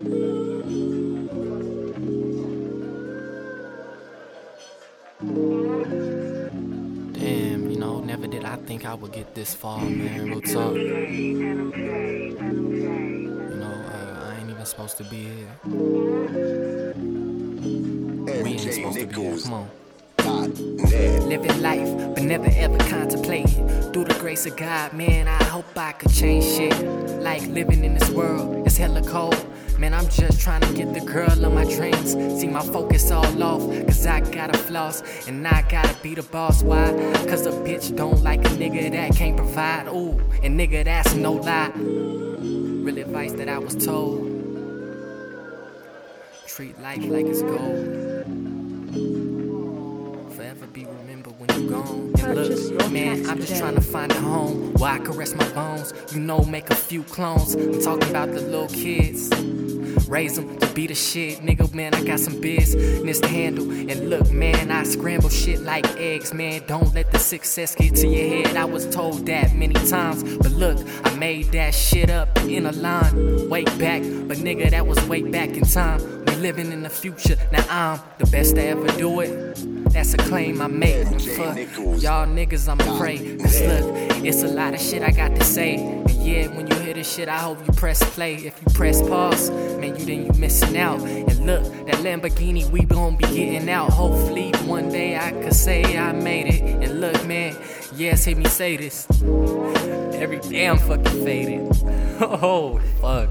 Damn, you know, never did I think I would get this far, man. Real talk. You know, uh, I ain't even supposed to be here. We ain't supposed to be here. Come on. Living life, but never ever contemplating. Grace of God, man, I hope I could change shit. Like living in this world, it's hella cold. Man, I'm just trying to get the girl of my dreams. See my focus all off, cause I got a floss, and I gotta be the boss. Why? Cause a bitch don't like a nigga that can't provide. Ooh, and nigga, that's no lie. Real advice that I was told. Treat life like it's gold. Forever be remembered you gone. And look, man, I'm just trying to find a home where I can rest my bones. You know, make a few clones. I'm talking about the little kids. Raise them to be the shit, nigga. Man, I got some business to handle. And look, man, I scramble shit like eggs, man. Don't let the success get to your head. I was told that many times, but look, I made that shit up in a line. Way back, but nigga, that was way back in time. Living in the future, now I'm the best to ever do it. That's a claim I make. Fuck y'all niggas, I'm afraid. Cause look, it's a lot of shit I got to say. And yeah, when you hear this shit, I hope you press play. If you press pause, man, you then you missing out. And look, that Lamborghini, we gon' be getting out. Hopefully, one day I could say I made it. And look, man, yes, hear me say this. Every damn fucking faded. Oh, fuck.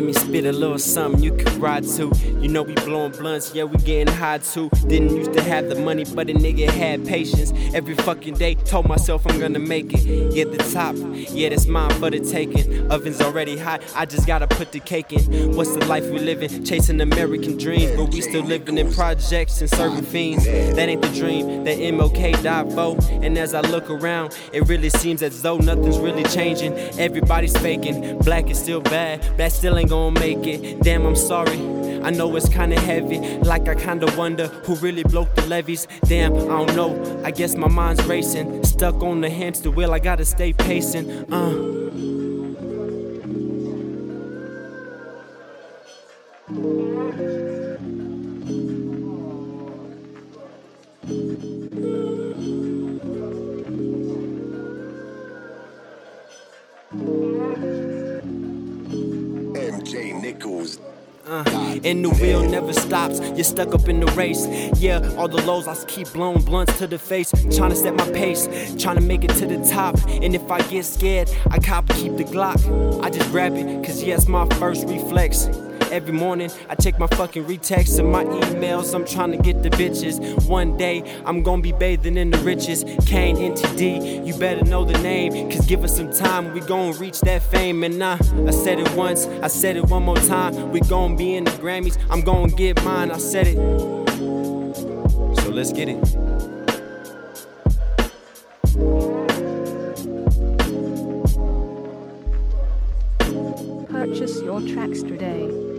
Let me spit a little something you can ride to. You know we blowing blunts, yeah we getting high too. Didn't used to have the money, but a nigga had patience. Every fucking day, told myself I'm gonna make it. Get the top, yeah that's mine for the taking. Oven's already hot, I just gotta put the cake in. What's the life we living? Chasing American dreams, but we still living in projects and serving fiends. That ain't the dream that MLK died for. And as I look around, it really seems as though nothing's really changing. Everybody's faking, black is still bad, black still ain't gonna make it. Damn, I'm sorry. I know it's kinda heavy, like I kinda wonder who really broke the levees. Damn, I don't know. I guess my mind's racing, stuck on the hamster wheel. I gotta stay pacing. Uh. MJ Uh, and the wheel never stops. You're stuck up in the race. Yeah, all the lows I keep blowing blunts to the face. Trying to set my pace, trying to make it to the top. And if I get scared, I cop keep the Glock. I just grab it, cause yeah, it's my first reflex. Every morning, I check my fucking retexts and my emails. I'm trying to get the bitches. One day, I'm gonna be bathing in the riches. Kane, NTD, you better know the name. Cause give us some time, we gon' reach that fame. And nah, I said it once, I said it one more time. We gon' be in the Grammys, I'm gon' get mine. I said it. So let's get it. Purchase your tracks today.